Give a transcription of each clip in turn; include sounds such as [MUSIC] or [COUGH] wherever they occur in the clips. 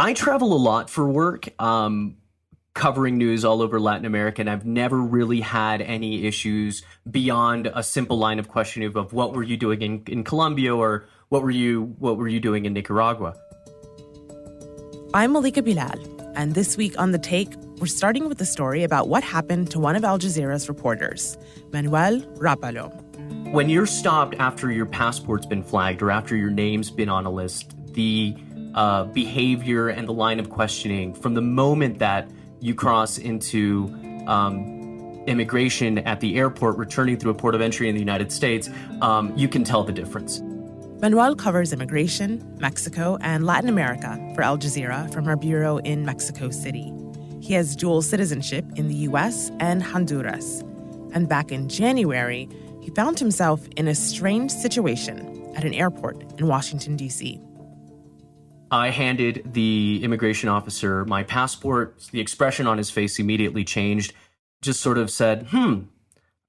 I travel a lot for work, um, covering news all over Latin America, and I've never really had any issues beyond a simple line of questioning of what were you doing in, in Colombia or what were you what were you doing in Nicaragua. I'm Malika Bilal, and this week on The Take, we're starting with a story about what happened to one of Al Jazeera's reporters, Manuel Rapalo. When you're stopped after your passport's been flagged or after your name's been on a list, the uh, behavior and the line of questioning from the moment that you cross into um, immigration at the airport, returning through a port of entry in the United States, um, you can tell the difference. Manuel covers immigration, Mexico, and Latin America for Al Jazeera from our bureau in Mexico City. He has dual citizenship in the US and Honduras. And back in January, he found himself in a strange situation at an airport in Washington, D.C. I handed the immigration officer my passport. The expression on his face immediately changed. Just sort of said, hmm,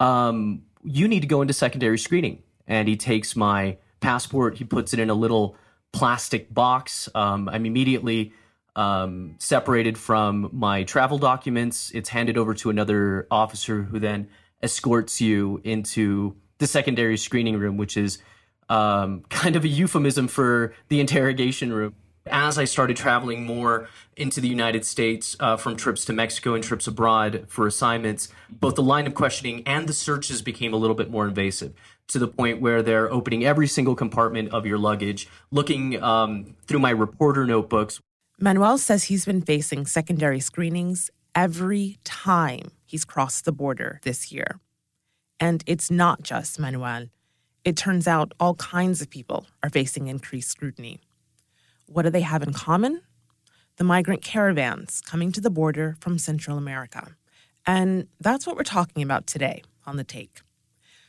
um, you need to go into secondary screening. And he takes my passport, he puts it in a little plastic box. Um, I'm immediately um, separated from my travel documents. It's handed over to another officer who then escorts you into the secondary screening room, which is um, kind of a euphemism for the interrogation room. As I started traveling more into the United States uh, from trips to Mexico and trips abroad for assignments, both the line of questioning and the searches became a little bit more invasive to the point where they're opening every single compartment of your luggage, looking um, through my reporter notebooks. Manuel says he's been facing secondary screenings every time he's crossed the border this year. And it's not just Manuel. It turns out all kinds of people are facing increased scrutiny. What do they have in common? The migrant caravans coming to the border from Central America. And that's what we're talking about today on The Take.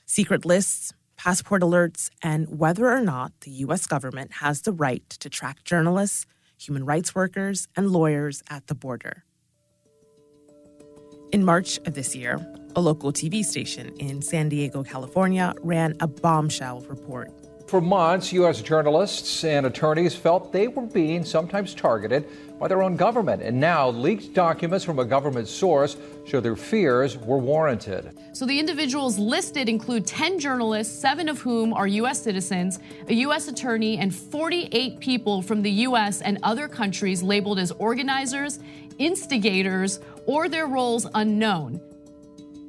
Secret lists, passport alerts, and whether or not the U.S. government has the right to track journalists, human rights workers, and lawyers at the border. In March of this year, a local TV station in San Diego, California, ran a bombshell report. For months, U.S. journalists and attorneys felt they were being sometimes targeted by their own government. And now, leaked documents from a government source show their fears were warranted. So, the individuals listed include 10 journalists, seven of whom are U.S. citizens, a U.S. attorney, and 48 people from the U.S. and other countries labeled as organizers, instigators, or their roles unknown.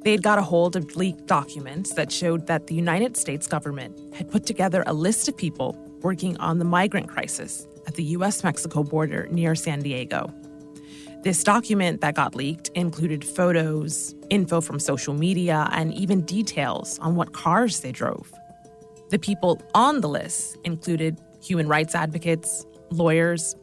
They had got a hold of leaked documents that showed that the United States government had put together a list of people working on the migrant crisis at the US Mexico border near San Diego. This document that got leaked included photos, info from social media, and even details on what cars they drove. The people on the list included human rights advocates, lawyers,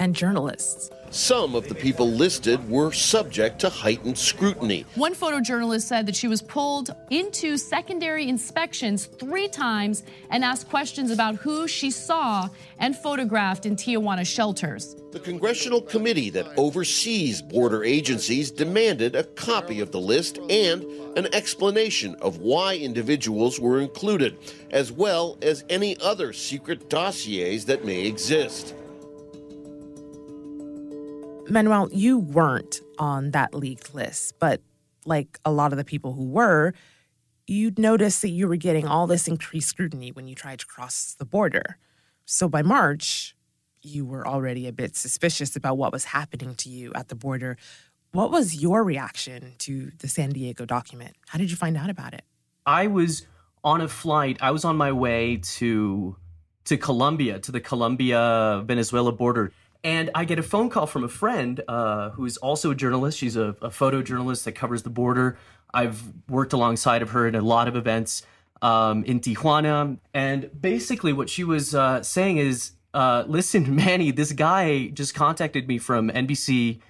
and journalists. Some of the people listed were subject to heightened scrutiny. One photojournalist said that she was pulled into secondary inspections three times and asked questions about who she saw and photographed in Tijuana shelters. The congressional committee that oversees border agencies demanded a copy of the list and an explanation of why individuals were included, as well as any other secret dossiers that may exist. Manuel, you weren't on that leaked list, but like a lot of the people who were, you'd notice that you were getting all this increased scrutiny when you tried to cross the border. So by March, you were already a bit suspicious about what was happening to you at the border. What was your reaction to the San Diego document? How did you find out about it? I was on a flight. I was on my way to to Colombia, to the Colombia Venezuela border and I get a phone call from a friend uh, who's also a journalist. She's a, a, photojournalist that covers the border. I've worked alongside of her in a lot of events um, in Tijuana. And basically, what she was uh, saying is, uh, "Listen, [LAUGHS] Manny, this guy just contacted me from NBC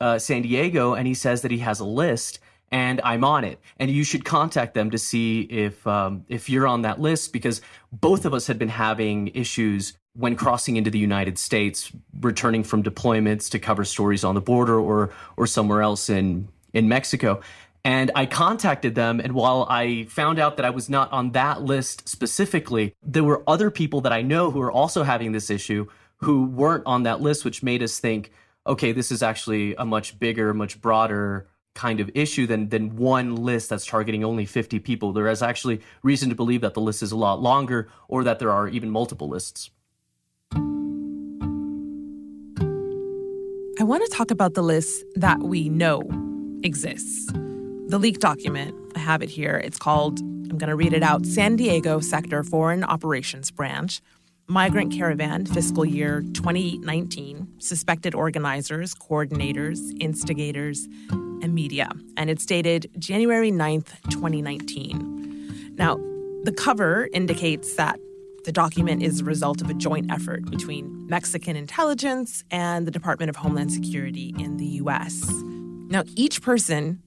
uh, San Diego, and he says that he has a list." and I'm on it. And you should contact them to see if um, if you're on that list because both of us had been having issues when crossing into the United States, returning from deployments to cover stories on the border or or somewhere else in in Mexico. And I contacted them, and while I found out that I was not on that list specifically, there were other people that I know who are also having this issue who weren't on that list, which made us think, okay, this is actually a much bigger, much broader kind of issue than than one list that's targeting only 50 people. There is actually reason to believe that the list is a lot longer or that there are even multiple lists. I want to talk about the list that we know exists. The leaked document, I have it here. It's called, I'm going to read it out San Diego Sector Foreign Operations Branch, Migrant Caravan, fiscal year 2019, suspected organizers, coordinators, instigators, and media. And it's dated January 9th, 2019. Now, the cover indicates that the document is the result of a joint effort between Mexican intelligence and the Department of Homeland Security in the US. Now, each person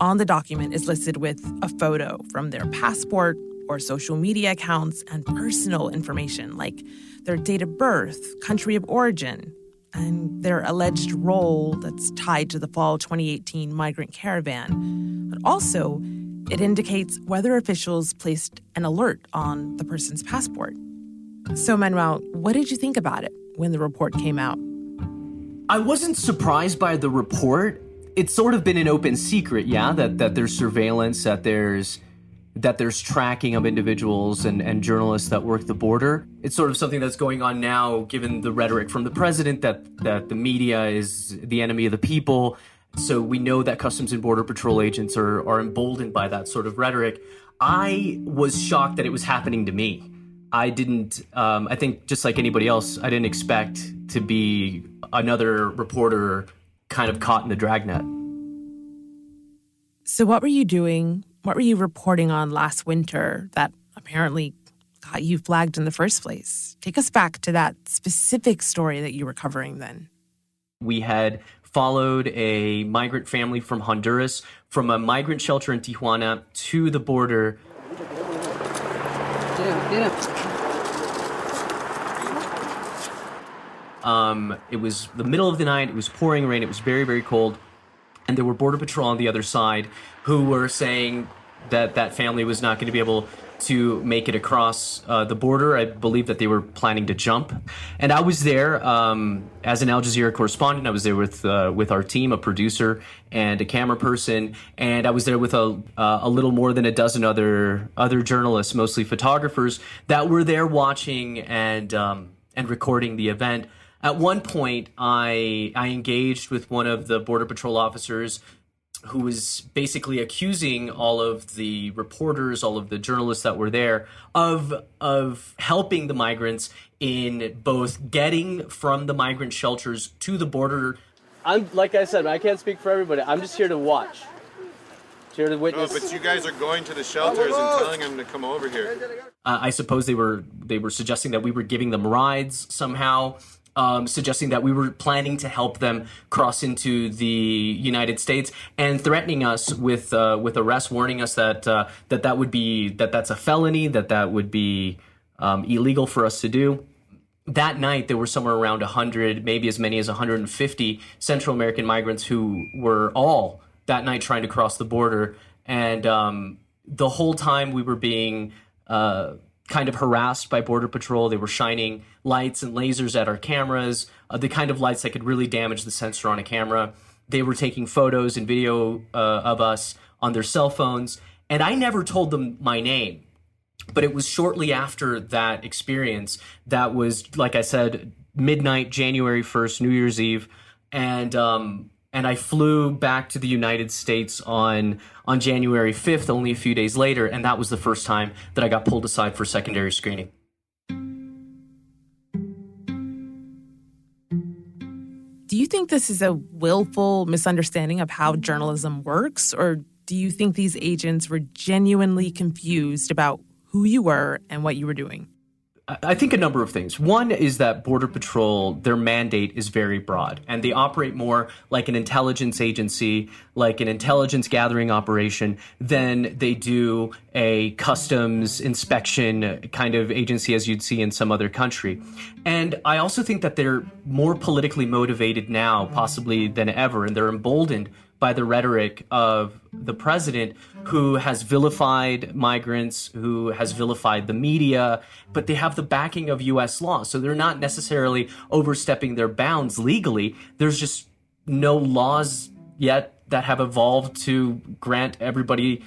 on the document is listed with a photo from their passport or social media accounts and personal information like their date of birth, country of origin, and their alleged role that's tied to the fall 2018 migrant caravan. But also, it indicates whether officials placed an alert on the person's passport. So, Manuel, what did you think about it when the report came out? I wasn't surprised by the report. It's sort of been an open secret, yeah, that, that there's surveillance, that there's that there's tracking of individuals and, and journalists that work the border. It's sort of something that's going on now, given the rhetoric from the president that that the media is the enemy of the people. So we know that Customs and Border Patrol agents are are emboldened by that sort of rhetoric. I was shocked that it was happening to me. I didn't. Um, I think just like anybody else, I didn't expect to be another reporter kind of caught in the dragnet. So, what were you doing what were you reporting on last winter that apparently got you flagged in the first place? Take us back to that specific story that you were covering then. We had followed a migrant family from Honduras from a migrant shelter in Tijuana to the border. Um, it was the middle of the night. It was pouring rain. It was very, very cold. And there were Border Patrol on the other side who were saying that that family was not going to be able to make it across uh, the border. I believe that they were planning to jump, and I was there um, as an Al Jazeera correspondent. I was there with uh, with our team, a producer and a camera person, and I was there with a uh, a little more than a dozen other other journalists, mostly photographers, that were there watching and um, and recording the event. At one point, I I engaged with one of the border patrol officers who was basically accusing all of the reporters, all of the journalists that were there of of helping the migrants in both getting from the migrant shelters to the border. I'm like I said, I can't speak for everybody. I'm just here to watch. Here to witness. No, but you guys are going to the shelters and telling them to come over here. Uh, I suppose they were they were suggesting that we were giving them rides somehow um, suggesting that we were planning to help them cross into the United States and threatening us with uh, with arrest, warning us that uh, that that would be that that's a felony, that that would be um, illegal for us to do. That night, there were somewhere around 100, maybe as many as 150 Central American migrants who were all that night trying to cross the border. And um, the whole time we were being uh, kind of harassed by Border Patrol. They were shining lights and lasers at our cameras, uh, the kind of lights that could really damage the sensor on a camera. They were taking photos and video uh, of us on their cell phones. And I never told them my name. But it was shortly after that experience that was, like I said, midnight, January 1st, New Year's Eve. And um, and I flew back to the United States on on January 5th, only a few days later, and that was the first time that I got pulled aside for secondary screening. Do you think this is a willful misunderstanding of how journalism works, or do you think these agents were genuinely confused about who you were and what you were doing? I think a number of things. One is that Border Patrol, their mandate is very broad, and they operate more like an intelligence agency, like an intelligence gathering operation, than they do a customs inspection kind of agency as you'd see in some other country. And I also think that they're more politically motivated now, possibly than ever, and they're emboldened by the rhetoric of the president who has vilified migrants, who has vilified the media, but they have the backing of US law. So they're not necessarily overstepping their bounds legally. There's just no laws yet that have evolved to grant everybody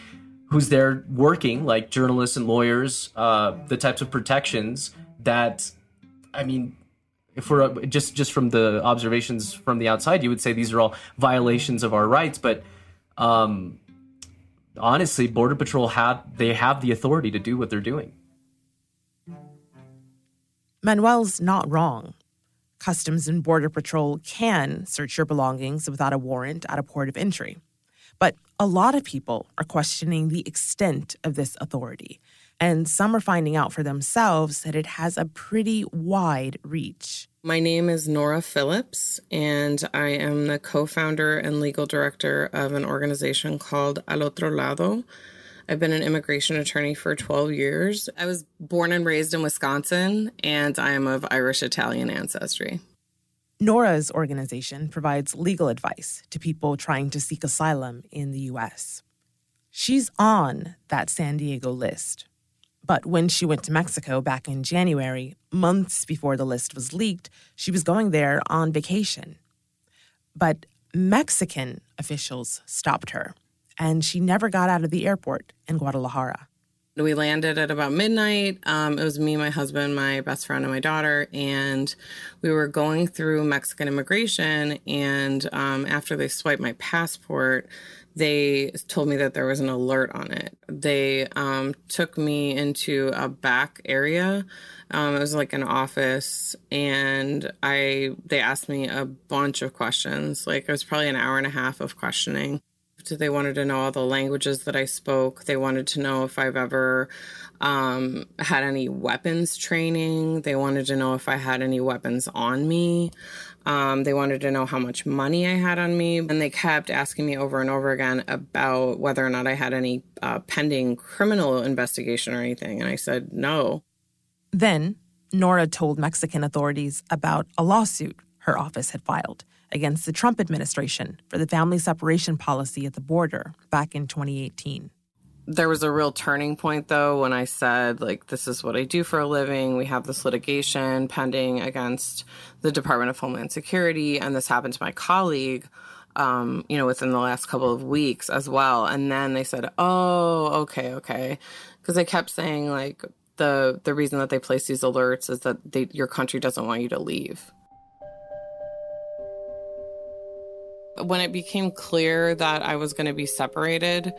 who's there working, like journalists and lawyers, uh, the types of protections that, I mean, we're just just from the observations from the outside, you would say these are all violations of our rights. But um, honestly, Border Patrol have they have the authority to do what they're doing. Manuel's not wrong. Customs and Border Patrol can search your belongings without a warrant at a port of entry. But a lot of people are questioning the extent of this authority, and some are finding out for themselves that it has a pretty wide reach. My name is Nora Phillips, and I am the co founder and legal director of an organization called Al Otro Lado. I've been an immigration attorney for 12 years. I was born and raised in Wisconsin, and I am of Irish Italian ancestry. Nora's organization provides legal advice to people trying to seek asylum in the U.S. She's on that San Diego list. But when she went to Mexico back in January, months before the list was leaked, she was going there on vacation. But Mexican officials stopped her and she never got out of the airport in Guadalajara. We landed at about midnight. Um, it was me, my husband, my best friend, and my daughter. And we were going through Mexican immigration. And um, after they swiped my passport, they told me that there was an alert on it. They um, took me into a back area. Um, it was like an office, and I they asked me a bunch of questions. Like it was probably an hour and a half of questioning. They wanted to know all the languages that I spoke. They wanted to know if I've ever um, had any weapons training. They wanted to know if I had any weapons on me. Um, they wanted to know how much money I had on me. And they kept asking me over and over again about whether or not I had any uh, pending criminal investigation or anything. And I said no. Then Nora told Mexican authorities about a lawsuit her office had filed against the Trump administration for the family separation policy at the border back in 2018. There was a real turning point, though, when I said, like, this is what I do for a living. We have this litigation pending against the Department of Homeland Security, and this happened to my colleague, um, you know, within the last couple of weeks as well. And then they said, oh, okay, okay. Because they kept saying, like, the, the reason that they place these alerts is that they, your country doesn't want you to leave. When it became clear that I was going to be separated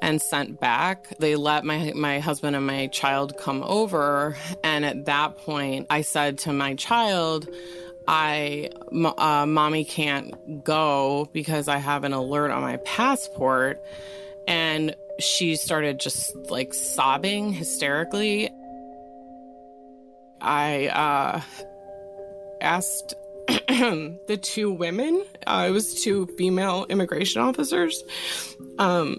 and sent back, they let my my husband and my child come over, and at that point, I said to my child, "I, uh, mommy can't go because I have an alert on my passport," and she started just like sobbing hysterically. I uh, asked [CLEARS THROAT] the two women, uh, it was two female immigration officers, um,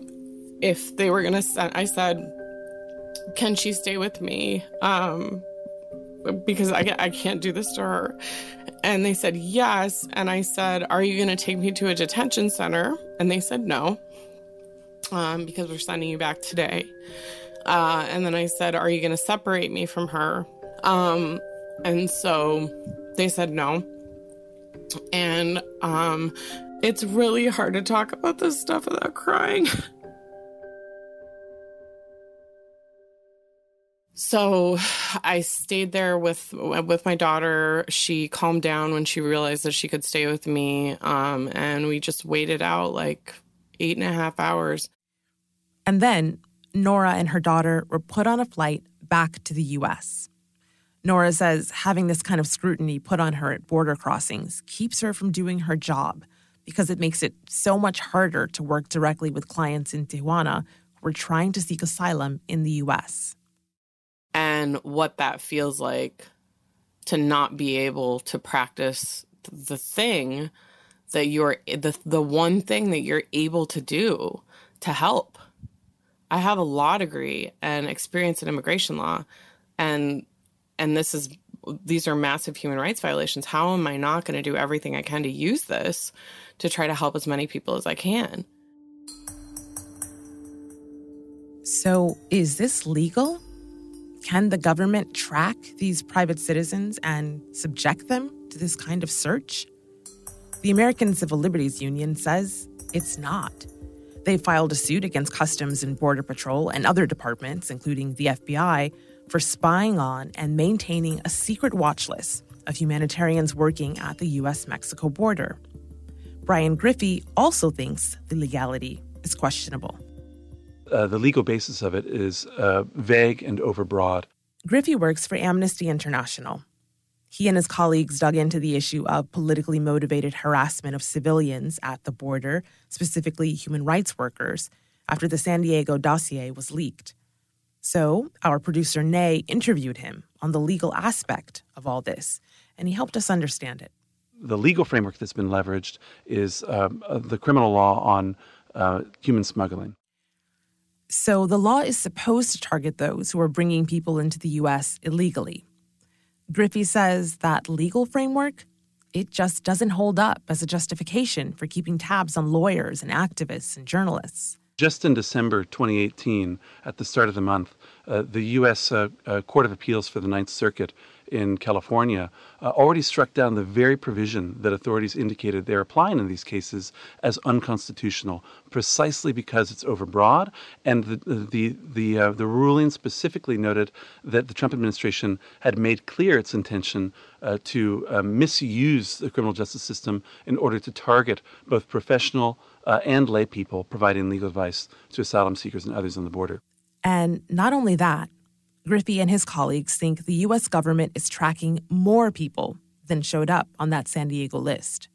if they were going to send, I said, can she stay with me? Um, because I, I can't do this to her. And they said, yes. And I said, are you going to take me to a detention center? And they said, no, um, because we're sending you back today. Uh, and then I said, are you going to separate me from her? Um, and so they said no. And um, it's really hard to talk about this stuff without crying. [LAUGHS] so I stayed there with with my daughter. She calmed down when she realized that she could stay with me, um, and we just waited out like eight and a half hours. And then Nora and her daughter were put on a flight back to the U.S. Nora says having this kind of scrutiny put on her at border crossings keeps her from doing her job because it makes it so much harder to work directly with clients in Tijuana who are trying to seek asylum in the US. And what that feels like to not be able to practice the thing that you're the the one thing that you're able to do to help. I have a law degree and experience in immigration law and and this is these are massive human rights violations. How am I not going to do everything I can to use this to try to help as many people as I can? So, is this legal? Can the government track these private citizens and subject them to this kind of search? The American Civil Liberties Union says it's not. They filed a suit against Customs and Border Patrol and other departments, including the FBI, for spying on and maintaining a secret watch list of humanitarians working at the US Mexico border. Brian Griffey also thinks the legality is questionable. Uh, the legal basis of it is uh, vague and overbroad. Griffey works for Amnesty International. He and his colleagues dug into the issue of politically motivated harassment of civilians at the border, specifically human rights workers, after the San Diego dossier was leaked. So, our producer Ney interviewed him on the legal aspect of all this, and he helped us understand it. The legal framework that's been leveraged is um, uh, the criminal law on uh, human smuggling. So, the law is supposed to target those who are bringing people into the U.S. illegally. Griffey says that legal framework, it just doesn't hold up as a justification for keeping tabs on lawyers and activists and journalists. Just in December 2018, at the start of the month, uh, the U.S. Uh, uh, Court of Appeals for the Ninth Circuit in California uh, already struck down the very provision that authorities indicated they're applying in these cases as unconstitutional, precisely because it's overbroad. And the the the, uh, the ruling specifically noted that the Trump administration had made clear its intention uh, to uh, misuse the criminal justice system in order to target both professional uh, and lay people providing legal advice to asylum seekers and others on the border. And not only that, Griffey and his colleagues think the U.S. government is tracking more people than showed up on that San Diego list.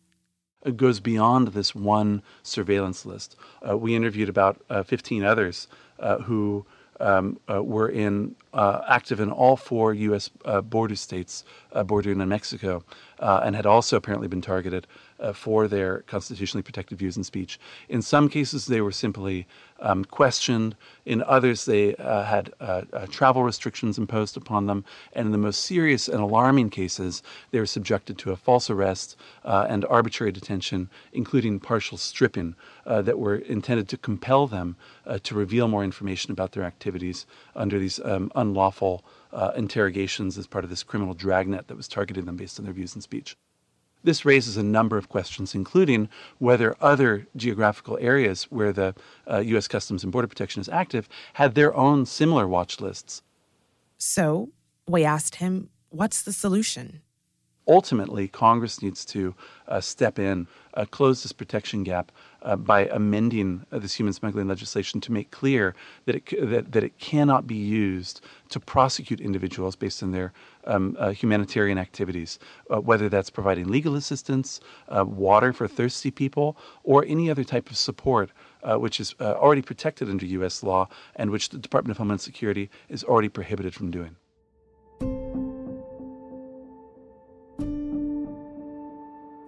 It goes beyond this one surveillance list. Uh, we interviewed about uh, 15 others uh, who um, uh, were in uh, active in all four U.S. Uh, border states bordering on Mexico, and had also apparently been targeted uh, for their constitutionally protected views and speech. In some cases, they were simply um, questioned. In others, they uh, had uh, uh, travel restrictions imposed upon them. And in the most serious and alarming cases, they were subjected to a false arrest uh, and arbitrary detention, including partial stripping, uh, that were intended to compel them to reveal more information about their activities under these um, unlawful interrogations as part of this criminal dragnet that was targeting them based on their views and speech. This raises a number of questions, including whether other geographical areas where the uh, U.S. Customs and Border Protection is active had their own similar watch lists. So we asked him, what's the solution? Ultimately, Congress needs to uh, step in, uh, close this protection gap uh, by amending uh, this human smuggling legislation to make clear that it, that, that it cannot be used to prosecute individuals based on their um, uh, humanitarian activities, uh, whether that's providing legal assistance, water for thirsty people, or any other type of support. which is already protected under U.S. law and which the Department of Homeland Security is already prohibited from doing.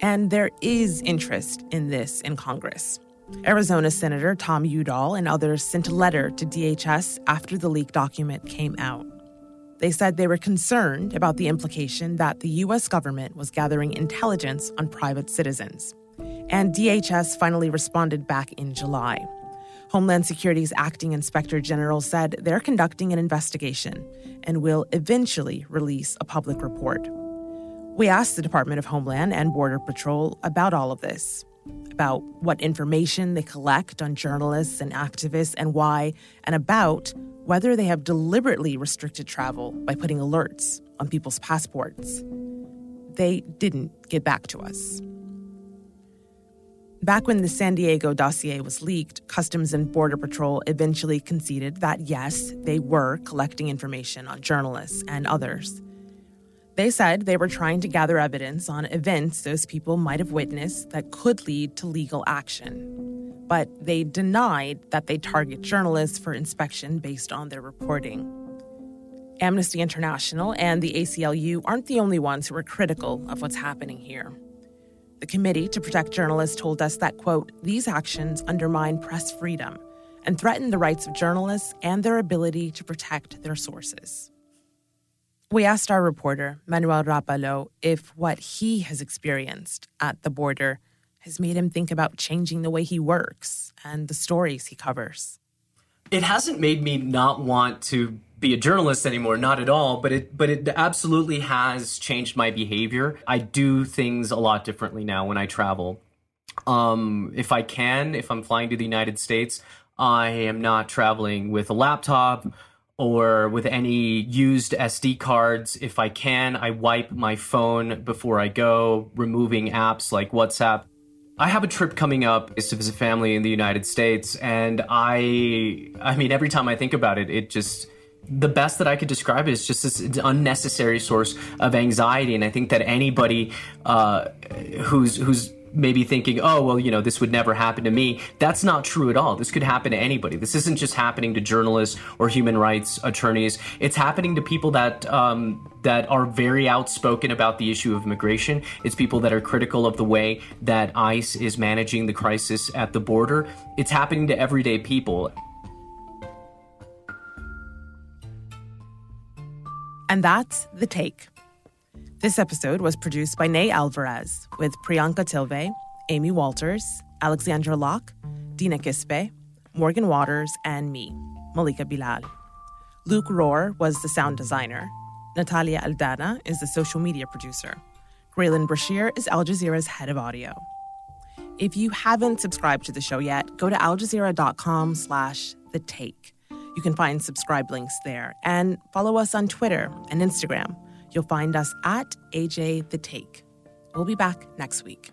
And there is interest in this in Congress. Arizona Senator Tom Udall and others sent a letter to DHS after the leaked document came out. They said they were concerned about the implication that the U.S. government was gathering intelligence on private citizens. And DHS finally responded back in July. Homeland Security's acting inspector general said they're conducting an investigation and will eventually release a public report. We asked the Department of Homeland and Border Patrol about all of this, about what information they collect on journalists and activists and why, and about whether they have deliberately restricted travel by putting alerts on people's passports. They didn't get back to us. Back when the San Diego dossier was leaked, Customs and Border Patrol eventually conceded that yes, they were collecting information on journalists and others. They said they were trying to gather evidence on events those people might have witnessed that could lead to legal action. But they denied that they target journalists for inspection based on their reporting. Amnesty International and the ACLU aren't the only ones who are critical of what's happening here. The Committee to Protect Journalists told us that, quote, these actions undermine press freedom and threaten the rights of journalists and their ability to protect their sources. We asked our reporter, Manuel Rapalo, if what he has experienced at the border has made him think about changing the way he works and the stories he covers. It hasn't made me not want to be a journalist anymore, not at all, but it but it absolutely has changed my behavior. I do things a lot differently now when I travel. Um, if I can, if I'm flying to the United States, I am not traveling with a laptop or with any used SD cards. If I can, I wipe my phone before I go, removing apps like WhatsApp. I have a trip coming up to visit family in the United States, and I, I mean, every time I think about it, it just the best that I could describe it is just this unnecessary source of anxiety, and I think that anybody uh, who's who's maybe thinking, oh, well, you know, this would never happen to me. That's not true at all. This could happen to anybody. This isn't just happening to journalists or human rights attorneys. It's happening to people that um, that are very outspoken about the issue of immigration. It's people that are critical of the way that ICE is managing the crisis at the border. It's happening to everyday people. And that's The Take. This episode was produced by Ney Alvarez with Priyanka Tilve, Amy Walters, Alexandra Locke, Dina Kesbeh, Morgan Waters, and me, Malika Bilal. Luke Rohr was the sound designer. Natalia Aldana is the social media producer. Graelyn Brashear is Al Jazeera's head of audio. If you haven't subscribed to the show yet, go to aljazeera.com slash the take. You can find subscribe links there and follow us on Twitter and Instagram. You'll find us at AJ The Take. We'll be back next week.